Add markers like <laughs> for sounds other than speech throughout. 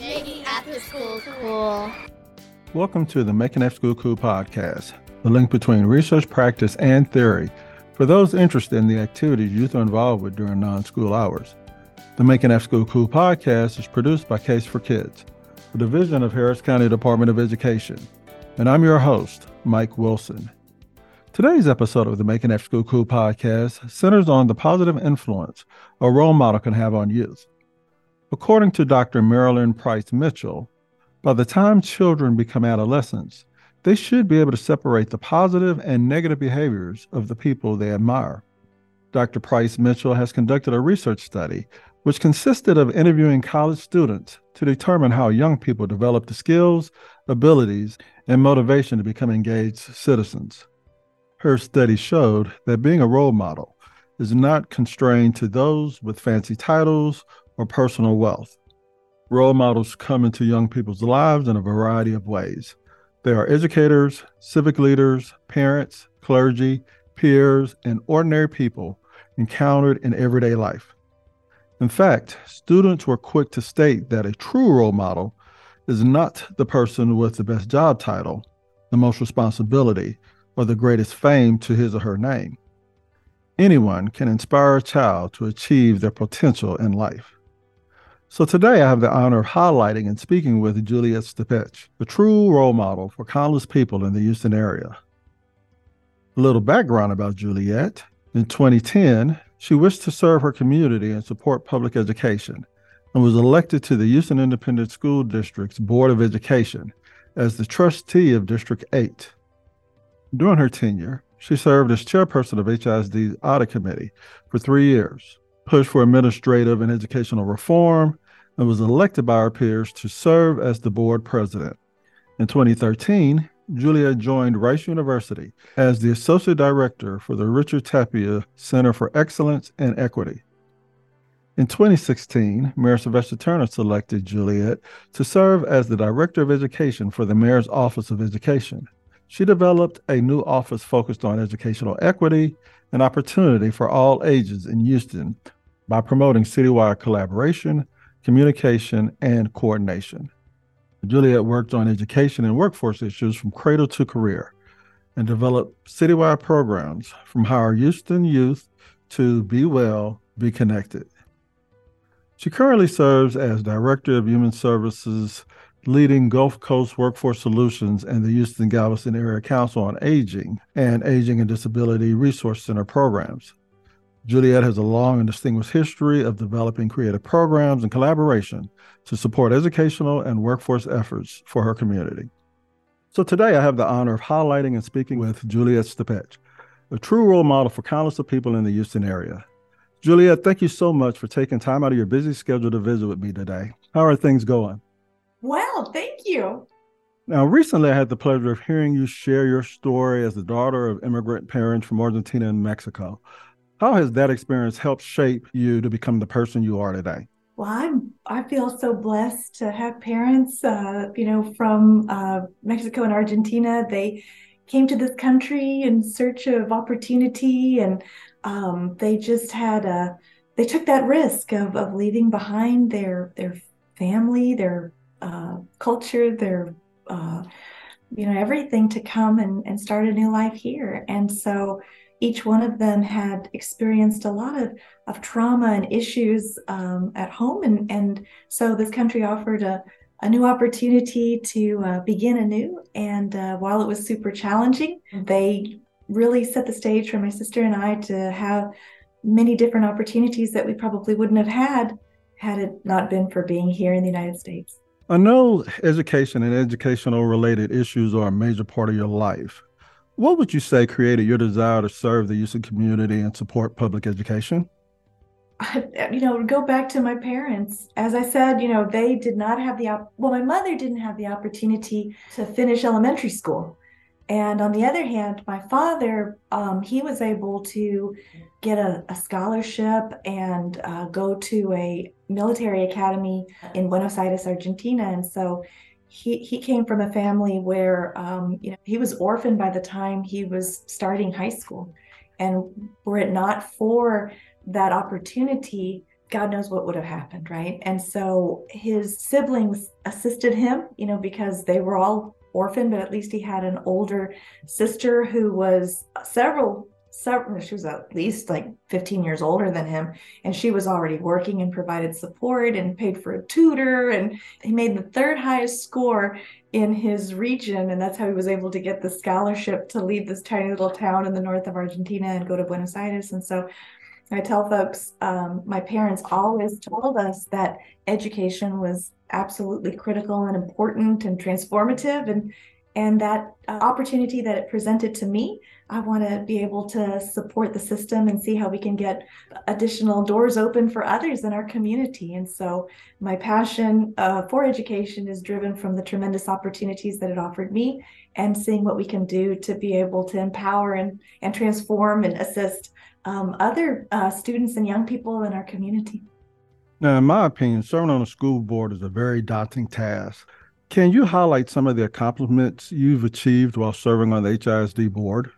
Making after school cool. Welcome to the Making After School Cool podcast, the link between research, practice, and theory for those interested in the activities youth are involved with during non school hours. The Making After School Cool podcast is produced by Case for Kids, a division of Harris County Department of Education. And I'm your host, Mike Wilson. Today's episode of the Making After School Cool podcast centers on the positive influence a role model can have on youth. According to Dr. Marilyn Price Mitchell, by the time children become adolescents, they should be able to separate the positive and negative behaviors of the people they admire. Dr. Price Mitchell has conducted a research study which consisted of interviewing college students to determine how young people develop the skills, abilities, and motivation to become engaged citizens. Her study showed that being a role model is not constrained to those with fancy titles or personal wealth. Role models come into young people's lives in a variety of ways. They are educators, civic leaders, parents, clergy, peers, and ordinary people encountered in everyday life. In fact, students were quick to state that a true role model is not the person with the best job title, the most responsibility, or the greatest fame to his or her name. Anyone can inspire a child to achieve their potential in life. So today I have the honor of highlighting and speaking with Juliet Stipeche, the true role model for countless people in the Houston area. A little background about Juliet. In 2010, she wished to serve her community and support public education and was elected to the Houston Independent School District's Board of Education as the trustee of District 8. During her tenure, she served as chairperson of HISD's audit committee for three years, pushed for administrative and educational reform, and was elected by her peers to serve as the board president. In 2013, Julia joined Rice University as the associate director for the Richard Tapia Center for Excellence and Equity. In 2016, Mayor Sylvester Turner selected Juliet to serve as the Director of Education for the Mayor's Office of Education. She developed a new office focused on educational equity and opportunity for all ages in Houston by promoting citywide collaboration, communication, and coordination. Juliet worked on education and workforce issues from cradle to career and developed citywide programs from Hire Houston Youth to Be Well, Be Connected. She currently serves as Director of Human Services leading Gulf Coast Workforce Solutions and the Houston Galveston Area Council on Aging and Aging and Disability Resource Center programs. Juliet has a long and distinguished history of developing creative programs and collaboration to support educational and workforce efforts for her community. So today I have the honor of highlighting and speaking with Juliet Stipeche, a true role model for countless of people in the Houston area. Juliet, thank you so much for taking time out of your busy schedule to visit with me today. How are things going? Well, thank you. Now, recently I had the pleasure of hearing you share your story as the daughter of immigrant parents from Argentina and Mexico. How has that experience helped shape you to become the person you are today? Well, I'm I feel so blessed to have parents, uh, you know, from uh, Mexico and Argentina. They came to this country in search of opportunity, and um, they just had a they took that risk of of leaving behind their their family, their uh, culture, their uh, you know everything to come and, and start a new life here. And so each one of them had experienced a lot of, of trauma and issues um, at home. And, and so this country offered a, a new opportunity to uh, begin anew. And uh, while it was super challenging, they really set the stage for my sister and I to have many different opportunities that we probably wouldn't have had had it not been for being here in the United States. I know education and educational related issues are a major part of your life. What would you say created your desire to serve the Houston community and support public education? you know, go back to my parents. As I said, you know, they did not have the op- well, my mother didn't have the opportunity to finish elementary school, and on the other hand, my father, um, he was able to get a, a scholarship and uh, go to a military academy in Buenos Aires, Argentina. And so he, he came from a family where, um, you know, he was orphaned by the time he was starting high school. And were it not for that opportunity God knows what would have happened, right? And so his siblings assisted him, you know, because they were all orphaned, but at least he had an older sister who was several several she was at least like 15 years older than him and she was already working and provided support and paid for a tutor and he made the third highest score in his region and that's how he was able to get the scholarship to leave this tiny little town in the north of argentina and go to buenos aires. And so i tell folks um, my parents always told us that education was absolutely critical and important and transformative and and that uh, opportunity that it presented to me i want to be able to support the system and see how we can get additional doors open for others in our community. And so my passion uh, for education is driven from the tremendous opportunities that it offered me and seeing what we can do to be able to empower and, and transform and assist um, other uh, students and young people in our community. Now in my opinion serving on a school board is a very daunting task. Can you highlight some of the accomplishments you've achieved while serving on the HISD board?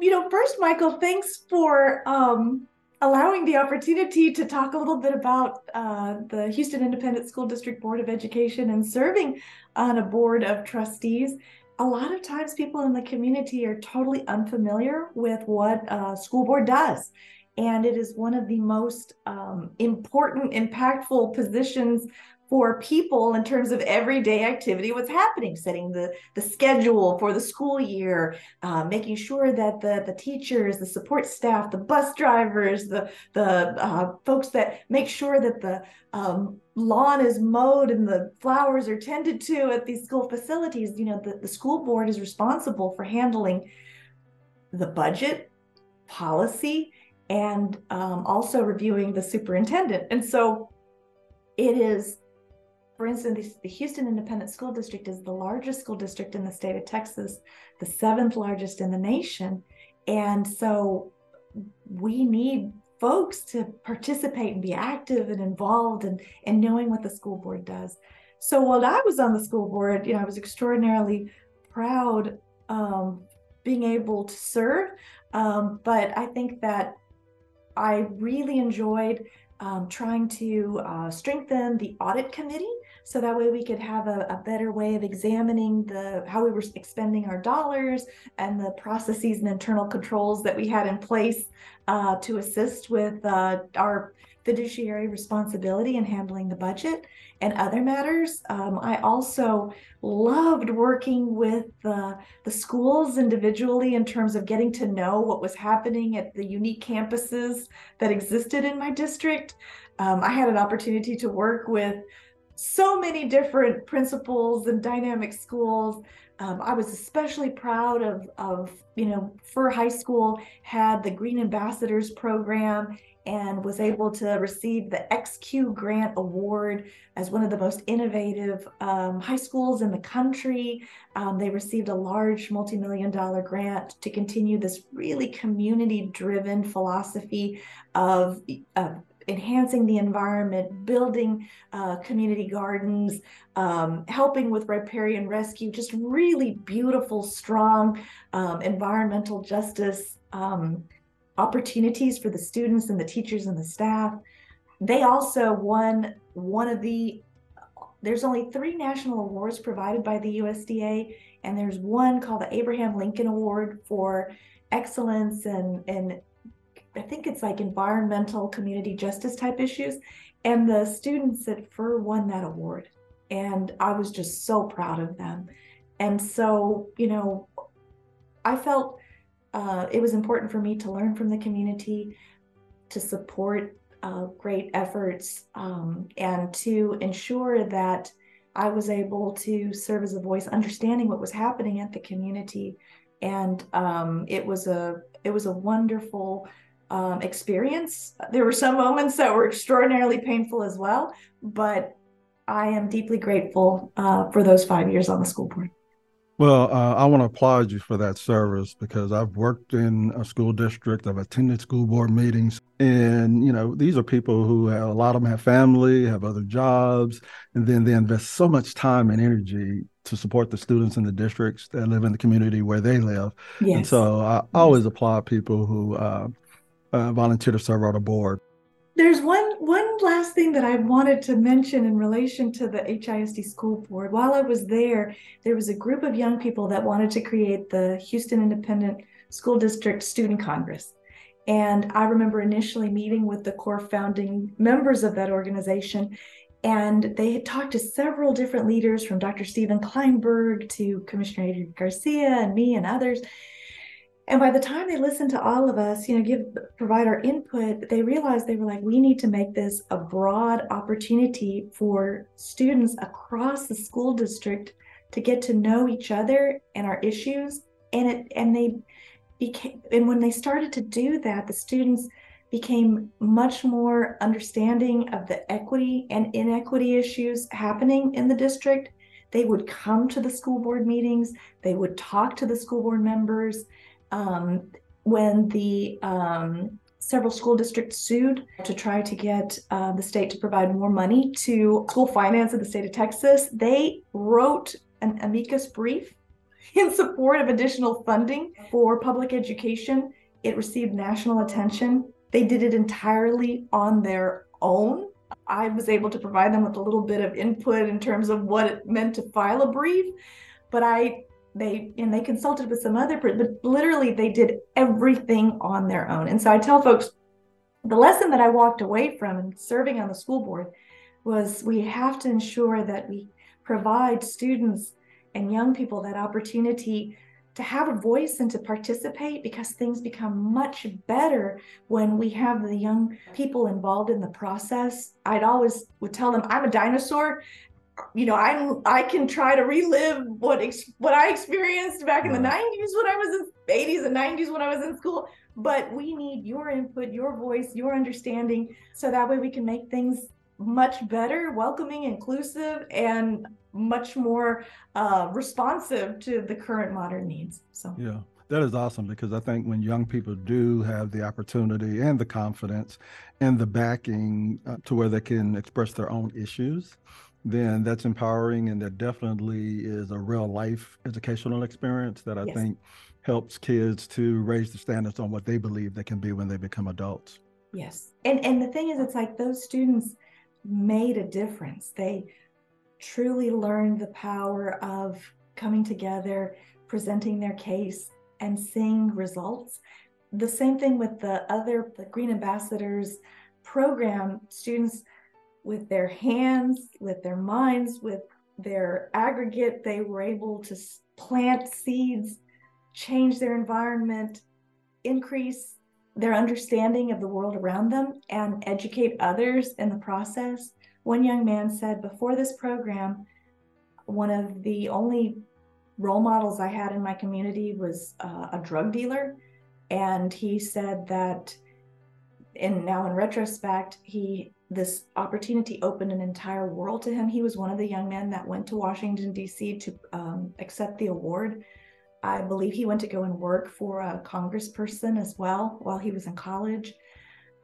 You know, first, Michael, thanks for um, allowing the opportunity to talk a little bit about uh, the Houston Independent School District Board of Education and serving on a board of trustees. A lot of times, people in the community are totally unfamiliar with what a school board does. And it is one of the most um, important, impactful positions for people in terms of everyday activity what's happening setting the the schedule for the school year uh, making sure that the the teachers the support staff the bus drivers the the uh, folks that make sure that the um, lawn is mowed and the flowers are tended to at these school facilities you know the, the school board is responsible for handling the budget policy and um, also reviewing the superintendent. And so it is for instance, the Houston Independent School District is the largest school district in the state of Texas, the seventh largest in the nation. And so we need folks to participate and be active and involved and, and knowing what the school board does. So while I was on the school board, you know, I was extraordinarily proud um, being able to serve. Um, but I think that I really enjoyed um, trying to uh, strengthen the audit committee so that way we could have a, a, better way of examining the how we were expending our dollars and the processes and internal controls that we had in place uh, to assist with uh, our fiduciary responsibility in handling the budget and other matters. Um, I also loved working with the, the schools individually in terms of getting to know what was happening at the unique campuses that existed in my district. Um, I had an opportunity to work with so many different principals and dynamic schools. Um, I was especially proud of, of, you know, Furr High School had the Green Ambassadors program and was able to receive the XQ Grant Award as one of the most innovative um, high schools in the country. Um, they received a large multi million dollar grant to continue this really community driven philosophy of, of enhancing the environment, building uh, community gardens, um, helping with riparian rescue, just really beautiful, strong um, environmental justice um, opportunities for the students and the teachers and the staff. They also won one of the, there's only three national awards provided by the USDA, and there's one called the Abraham Lincoln Award for excellence and, and I think it's like environmental community justice type issues. And the students at Furr won that award. And I was just so proud of them. And so, you know, I felt uh, it was important for me to learn from the community, to support uh, great efforts, um, and to ensure that I was able to serve as a voice, understanding what was happening at the community. And um, it was a it was a wonderful um, experience. There were some moments that were extraordinarily painful as well, but I am deeply grateful uh, for those five years on the school board. Well, uh, I want to applaud you for that service because I've worked in a school district, I've attended school board meetings, and you know these are people who have, a lot of them have family, have other jobs, and then they invest so much time and energy to support the students in the districts that live in the community where they live. Yes. And so I always applaud people who uh, uh, volunteer to serve on the board. There's one one last thing that I wanted to mention in relation to the HISD school board. While I was there, there was a group of young people that wanted to create the Houston Independent School District Student Congress. And I remember initially meeting with the core founding members of that organization. And they had talked to several different leaders from Dr. Steven Klineberg to Commissioner Adrian Garcia and me and others. And by the time they listened to all of us, you know, give provide our input, they realized they were like, we need to make this a broad opportunity for students across the school district to get to know each other and our issues. And it and they became and when they started to do that, the students became much more understanding of the equity and inequity issues happening in the district. They would come to the school board meetings, they would talk to the school board members um, when the um, several school districts sued to try to get uh, the state to provide more money to school finance in the state of Texas, they wrote an amicus brief <laughs> in support of additional funding for public education. It received national attention. They did it entirely on their own. I was able to provide them with a little bit of input in terms of what it meant to file a brief, but I they and they consulted with some other but literally they did everything on their own. And so i tell folks the lesson that i walked away from in serving on the school board was we have to ensure that we provide students and young people that opportunity to have a voice and to participate because things become much better when we have the young people involved in the process. I'd always would tell them i'm a dinosaur you know, I'm I can try to relive what ex- what I experienced back in the 90s when I was in 80s and 90s when I was in school. But we need your input, your voice, your understanding, so that way we can make things much better, welcoming, inclusive, and much more uh, responsive to the current modern needs. So yeah. That is awesome because I think when young people do have the opportunity and the confidence and the backing uh, to where they can express their own issues, then that's empowering and that definitely is a real life educational experience that I yes. think helps kids to raise the standards on what they believe they can be when they become adults. Yes. And and the thing is it's like those students made a difference. They truly learned the power of coming together, presenting their case and seeing results. The same thing with the other the Green Ambassadors program students with their hands, with their minds, with their aggregate, they were able to plant seeds, change their environment, increase their understanding of the world around them, and educate others in the process. One young man said, Before this program, one of the only role models I had in my community was uh, a drug dealer. And he said that, and now in retrospect, he this opportunity opened an entire world to him. He was one of the young men that went to Washington, D.C. to um, accept the award. I believe he went to go and work for a congressperson as well while he was in college.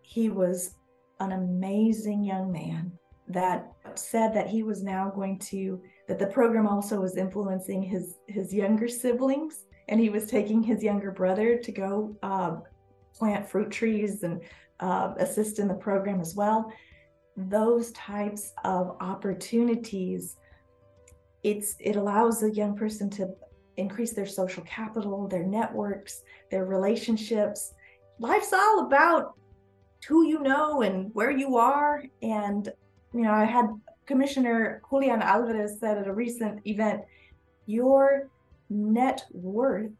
He was an amazing young man that said that he was now going to that the program also was influencing his his younger siblings and he was taking his younger brother to go uh, plant fruit trees and uh, assist in the program as well those types of opportunities it's it allows a young person to increase their social capital their networks their relationships. Life's all about who you know and where you are. And you know i had commissioner julian alvarez said at a recent event your net worth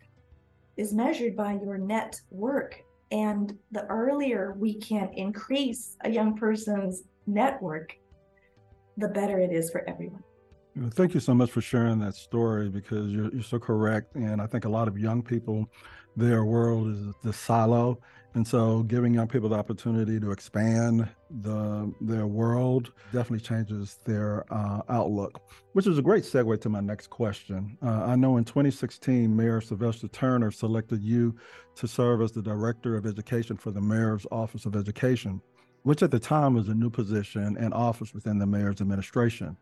is measured by your net work. And the earlier we can increase a young person's network, the better it is for everyone. Thank you so much for sharing that story because you're, you're so correct. And I think a lot of young people, their world is the silo. And so giving young people the opportunity to expand the their world definitely changes their uh, outlook, which is a great segue to my next question. Uh, I know in 2016, Mayor Sylvester Turner selected you to serve as the Director of Education for the Mayor's Office of Education which at the time was a new position and office within the mayor's administration.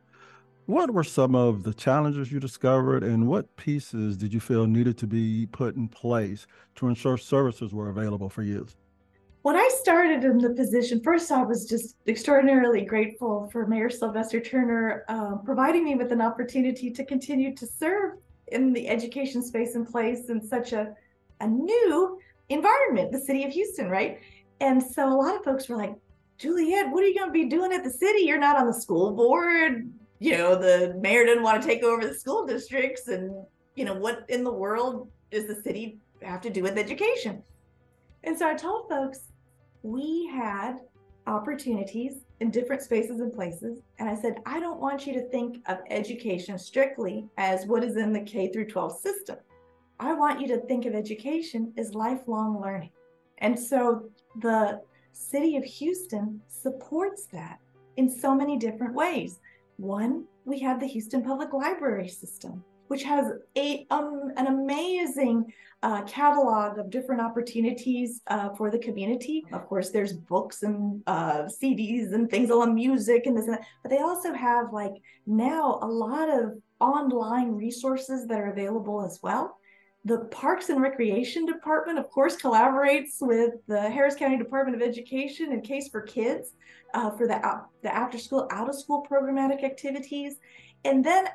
What were some of the challenges you discovered, and what pieces did you feel needed to be put in place to ensure services were available for youth? when I started in the position, first I was just extraordinarily grateful for Mayor Sylvester Turner uh, providing me with an opportunity to continue to serve in the education space and place in such a, a new environment, the city of Houston, right? And so a lot of folks were like, Juliet, what are you going to be doing at the city? You're not on the school board. You know, the mayor didn't want to take over the school districts. And, you know, what in the world does the city have to do with education? And so I told folks, we had opportunities in different spaces and places. And I said, I don't want you to think of education strictly as what is in the K through 12 system. I want you to think of education as lifelong learning. And so the city of Houston supports that in so many different ways. One, we have the Houston Public Library System which has a um, an amazing uh, catalog of different opportunities uh, for the community. Of course, there's books and uh, CDs and things along music and this and that, but they also have like now a lot of online resources that are available as well. The Parks and Recreation Department, of course, collaborates with the Harris County Department of Education and Case for Kids uh, for the, the after school, out of school programmatic activities. And then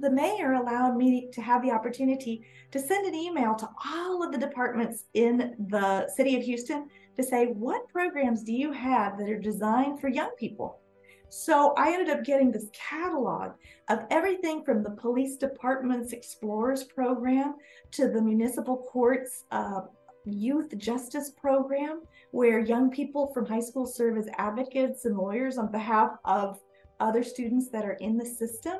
the mayor allowed me to have the opportunity to send an email to all of the departments in the city of Houston to say, what programs do you have that are designed for young people? So I ended up getting this catalog of everything from the police department's Explorers program to the municipal courts uh, youth justice program, where young people from high school serve as advocates and lawyers on behalf of other students that are in the system.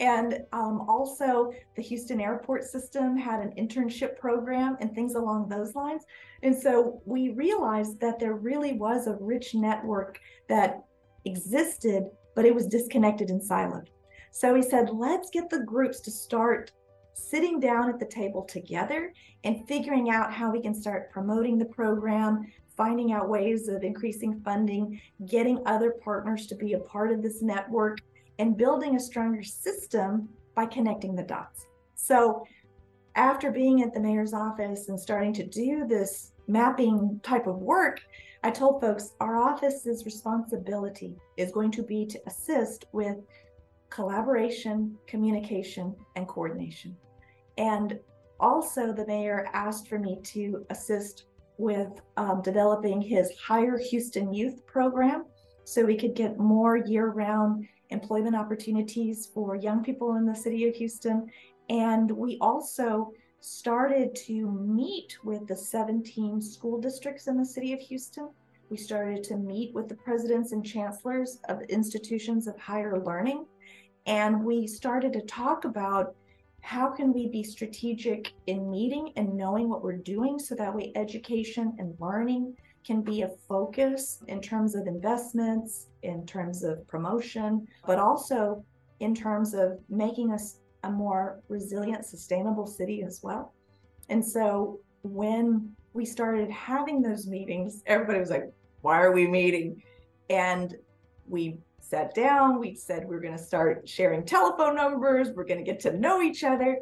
And um, also, the Houston airport system had an internship program and things along those lines. And so we realized that there really was a rich network that existed, but it was disconnected and siloed. So he said, let's get the groups to start sitting down at the table together and figuring out how we can start promoting the program, finding out ways of increasing funding, getting other partners to be a part of this network and building a stronger system by connecting the dots. So, after being at the mayor's office and starting to do this mapping type of work, I told folks our office's responsibility is going to be to assist with collaboration, communication, and coordination. And also, the mayor asked for me to assist with um, developing his Hire Houston Youth program so we could get more year round employment opportunities for young people in the city of Houston. And we also started to meet with the 17 school districts in the city of Houston. We started to meet with the presidents and chancellors of institutions of higher learning. And we started to talk about how can we be strategic in meeting and knowing what we're doing so that way education and learning can be a focus in terms of investments, in terms of promotion, but also in terms of making us a more resilient, sustainable city as well. And so when we started having those meetings, everybody was like, why are we meeting? And we sat down, we said we we're going to start sharing telephone numbers, we're going to get to know each other.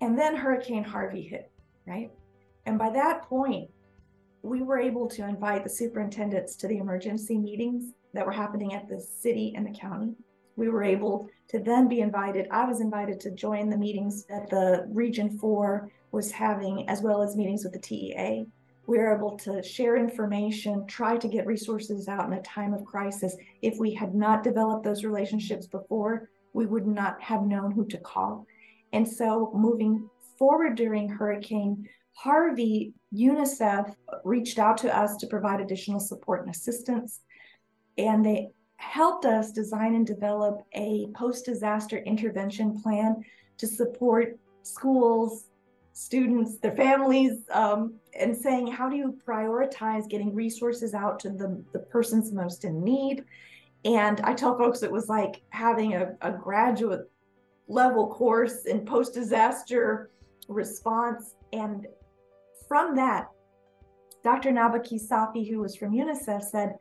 And then Hurricane Harvey hit, right? And by that point, we were able to invite the superintendents to the emergency meetings that were happening at the city and the county. We were able to then be invited. I was invited to join the meetings that the Region 4 was having, as well as meetings with the TEA. We were able to share information, try to get resources out in a time of crisis. If we had not developed those relationships before, we would not have known who to call. And so, moving forward during Hurricane Harvey, UNICEF reached out to us to provide additional support and assistance, and they helped us design and develop a post disaster intervention plan to support schools, students, their families, um, and saying, how do you prioritize getting resources out to the, the persons most in need? And I tell folks it was like having a, a graduate level course in post disaster response. And from that, Dr. Nabaki Safi, who was from UNICEF, said,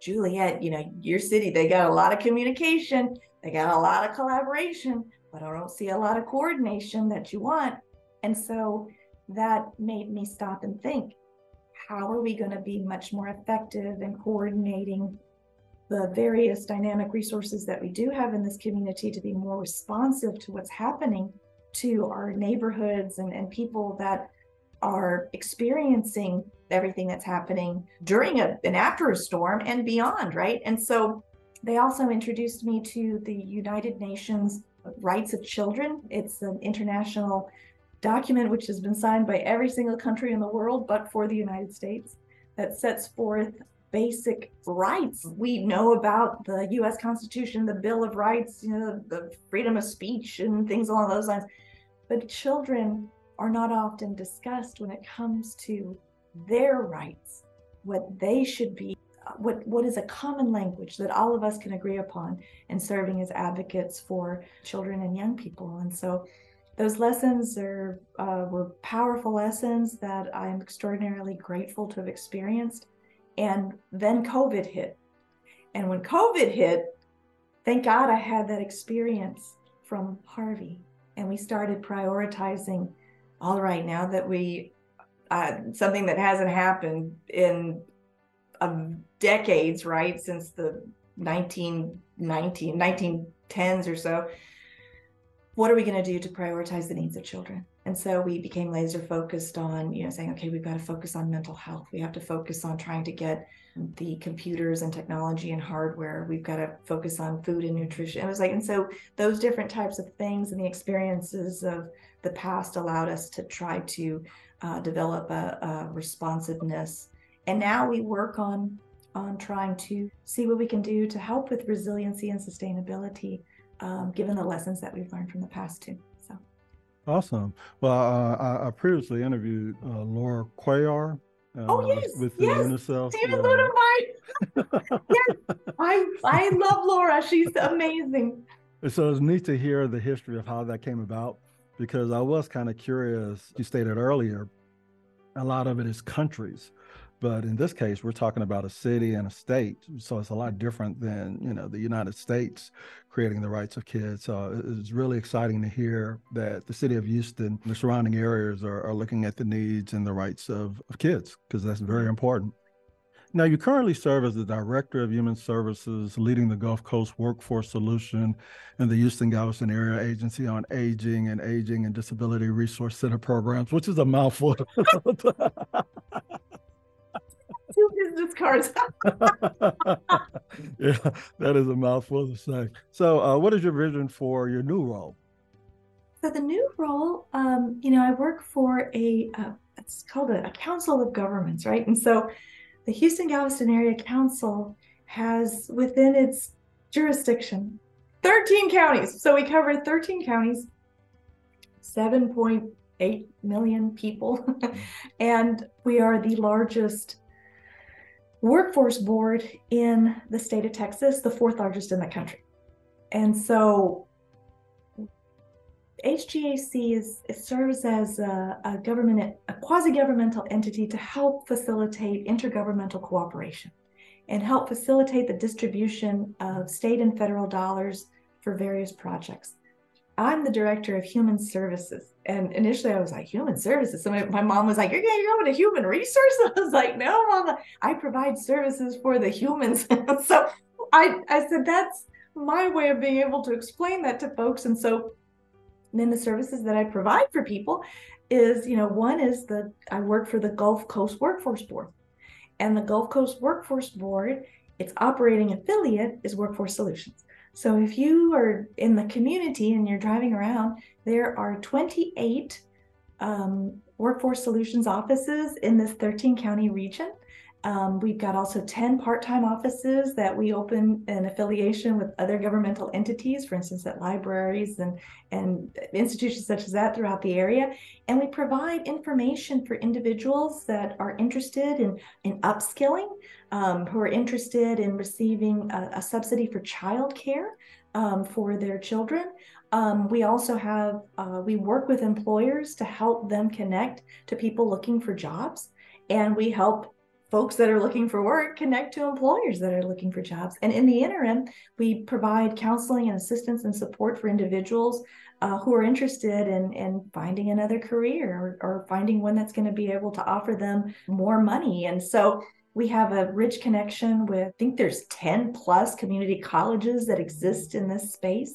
Juliet, you know, your city, they got a lot of communication, they got a lot of collaboration, but I don't see a lot of coordination that you want. And so that made me stop and think how are we going to be much more effective in coordinating the various dynamic resources that we do have in this community to be more responsive to what's happening to our neighborhoods and, and people that are experiencing everything that's happening during a, and after a storm and beyond, right? And so they also introduced me to the United Nations Rights of Children. It's an international document which has been signed by every single country in the world but for the United States that sets forth basic rights. We know about the US Constitution, the Bill of Rights, you know, the freedom of speech and things along those lines. But children are not often discussed when it comes to their rights, what they should be, what, what is a common language that all of us can agree upon in serving as advocates for children and young people. And so those lessons are uh, were powerful lessons that I'm extraordinarily grateful to have experienced. And then COVID hit. And when COVID hit, thank God I had that experience from Harvey. And we started prioritizing all right, now that we, uh, something that hasn't happened in decades, right, since the 1919, 1910s or so, what are we going to do to prioritize the needs of children? And so we became laser focused on, you know, saying, okay, we've got to focus on mental health. We have to focus on trying to get the computers and technology and hardware. We've got to focus on food and nutrition. It was like, and so those different types of things and the experiences of the past allowed us to try to uh, develop a, a responsiveness. And now we work on on trying to see what we can do to help with resiliency and sustainability um, given the lessons that we've learned from the past too. So awesome. Well, uh, I, I, previously interviewed uh, Laura Cuellar. Uh, oh yes, with yes. UNICEF. Uh, <laughs> yes, I I love Laura. She's amazing. So it's neat to hear the history of how that came about because I was kind of curious. You stated earlier, a lot of it is countries. But in this case, we're talking about a city and a state. So it's a lot different than, you know, the United States creating the rights of kids. So it's really exciting to hear that the city of Houston, the surrounding areas are, are looking at the needs and the rights of, of kids, because that's very important. Now, you currently serve as the Director of Human Services, leading the Gulf Coast Workforce Solution and the Houston Galveston Area Agency on Aging and Aging and Disability Resource Center programs, which is a mouthful. <laughs> two business cards. <laughs> yeah, that is a mouthful to say. So, uh, what is your vision for your new role? So, the new role, um, you know, I work for a, uh, it's called a, a council of governments, right? And so, the Houston Galveston Area Council has within its jurisdiction 13 counties. So, we cover 13 counties, 7.8 million people, <laughs> and we are the largest workforce board in the state of Texas, the fourth largest in the country. And so HGAC is it serves as a, a government, a quasi-governmental entity to help facilitate intergovernmental cooperation and help facilitate the distribution of state and federal dollars for various projects. I'm the director of human services. And initially I was like, human services. So my, mom was like, You're going to human resources? <laughs> I was like, No, mama, I provide services for the humans. <laughs> so I, I said, That's my way of being able to explain that to folks. And so then the services that I provide for people is, you know, one is the I work for the Gulf Coast Workforce Board. And the Gulf Coast Workforce Board, its operating affiliate is Workforce Solutions. So if you are in the community and you're driving around, there are 28 um, workforce solutions offices in this 13 county region. Um, we've got also 10 part-time offices that we open in affiliation with other governmental entities, for instance, at libraries and, and institutions such as that throughout the area. And we provide information for individuals that are interested in, in upskilling um, who are interested in receiving a, a subsidy for childcare um, for their children. Um, we also have, uh, we work with employers to help them connect to people looking for jobs. And we help folks that are looking for work connect to employers that are looking for jobs. And in the interim, we provide counseling and assistance and support for individuals uh, who are interested in, in finding another career or, or finding one that's going to be able to offer them more money. And so we have a rich connection with, I think there's 10 plus community colleges that exist in this space.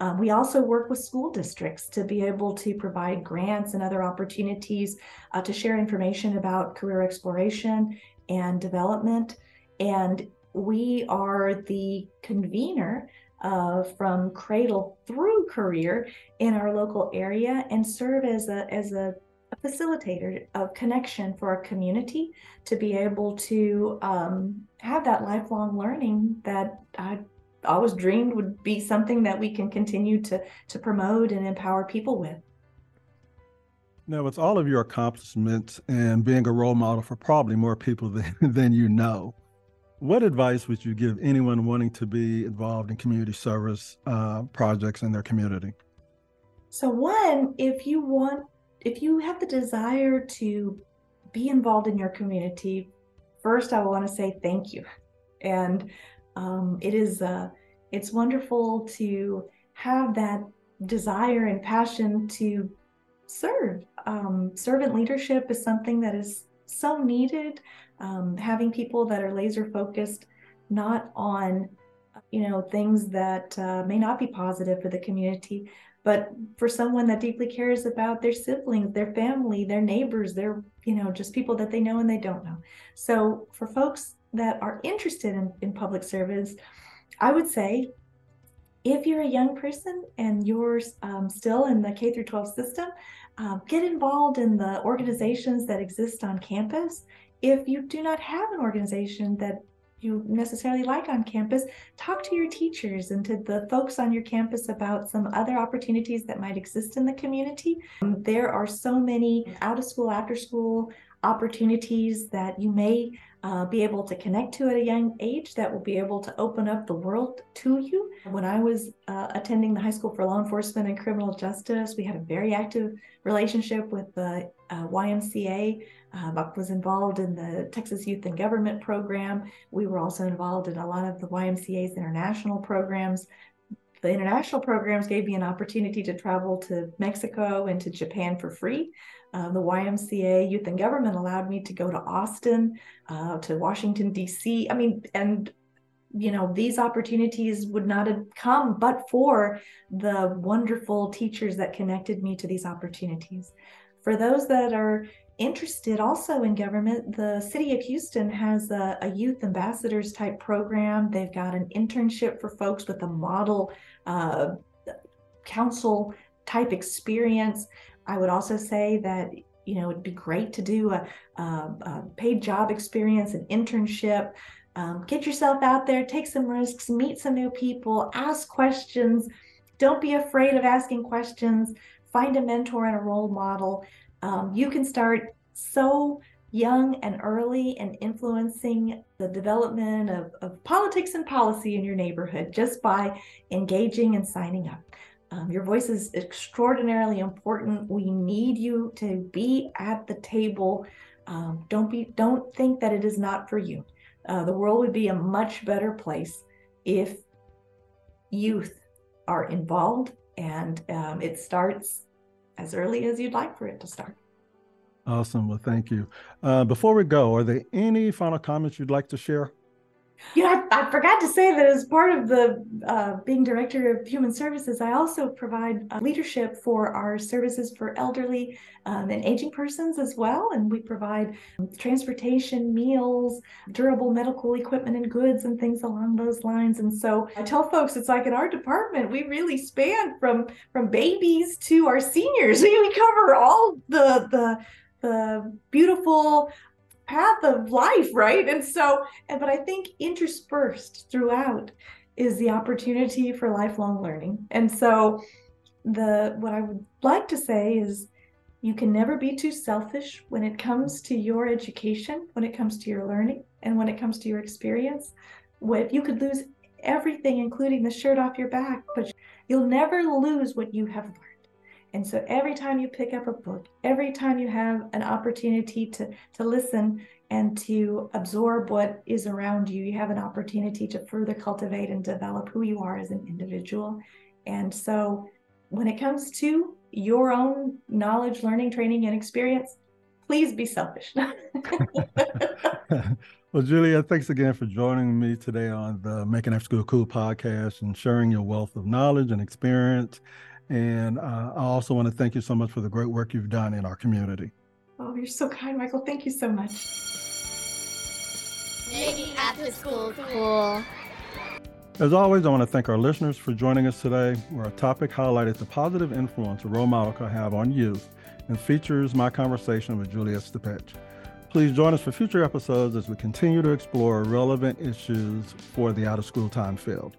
Um, we also work with school districts to be able to provide grants and other opportunities uh, to share information about career exploration and development. And we are the convener uh, from cradle through career in our local area and serve as a, as a facilitator of connection for our community to be able to um, have that lifelong learning that I always dreamed would be something that we can continue to to promote and empower people with. Now, with all of your accomplishments and being a role model for probably more people <laughs> than, than you know, what advice would you give anyone wanting to be involved in community service uh, projects in their community? So, one, if you want if you have the desire to be involved in your community, first I want to say thank you. And um, it is uh, it's wonderful to have that desire and passion to serve. Um, servant leadership is something that is so needed. Um, having people that are laser focused, not on you know things that uh, may not be positive for the community, but for someone that deeply cares about their siblings their family their neighbors their you know just people that they know and they don't know so for folks that are interested in, in public service i would say if you're a young person and you're um, still in the k through 12 system um, get involved in the organizations that exist on campus if you do not have an organization that you necessarily like on campus, talk to your teachers and to the folks on your campus about some other opportunities that might exist in the community. There are so many out of school, after school opportunities that you may uh, be able to connect to at a young age that will be able to open up the world to you. When I was uh, attending the High School for Law Enforcement and Criminal Justice, we had a very active relationship with the uh, YMCA. Buck I was involved in the Texas Youth and Government program. We were also involved in a lot of the YMCA's international programs. The international programs gave me an opportunity to travel to Mexico and to Japan for free. Uh, the YMCA Youth and Government allowed me to go to Austin, uh, to Washington, D.C. I mean, and you know, these opportunities would not have come but for the wonderful teachers that connected me to these opportunities. For those that are interested also in government, the city of Houston has a, a, youth ambassadors type program. They've got an internship for folks with a model uh, council type experience. I would also say that you know it'd be great to do a, a, a paid job experience, an internship. Um, get yourself out there, take some risks, meet some new people, ask questions. Don't be afraid of asking questions. Find a mentor and a role model. Um, you can start so young and early and influencing the development of, of politics and policy in your neighborhood just by engaging and signing up. Um, your voice is extraordinarily important. We need you to be at the table. Um, don't be don't think that it is not for you. Uh, the world would be a much better place if youth are involved, and um, it starts as early as you'd like for it to start. Awesome. Well, thank you. Uh, before we go, are there any final comments you'd like to share? You know, I, I, forgot to say that as part of the uh, being director of human services, I also provide uh, leadership for our services for elderly um, and aging persons as well. And we provide transportation, meals, durable medical equipment and goods, and things along those lines. And so I tell folks, it's like in our department, we really span from from babies to our seniors. We, <laughs> we cover all the the the beautiful path of life, right? And so, but I think interspersed throughout is the opportunity for lifelong learning. And so, the what I would like to say is you can never be too selfish when it comes to your education, when it comes to your learning, and when it comes to your experience. What you could lose everything, including the shirt off your back, but you'll never lose what you have learned. And so every time you pick up a book, every time you have an opportunity to, to listen and to absorb what is around you, you have an opportunity to further cultivate and develop who you are as an individual. And so when it comes to your own knowledge, learning, training, and experience, please be selfish. <laughs> well, Julia, thanks again for joining me today on the Making After School Cool podcast and sharing your wealth of knowledge and experience. And uh, I also want to thank you so much for the great work you've done in our community. Oh, you're so kind, Michael. Thank you so much. Making After School Cool. As always, I want to thank our listeners for joining us today, where our topic highlighted the positive influence a role model can have on youth and features my conversation with Julia Stipeche. Please join us for future episodes as we continue to explore relevant issues for the out of school time field.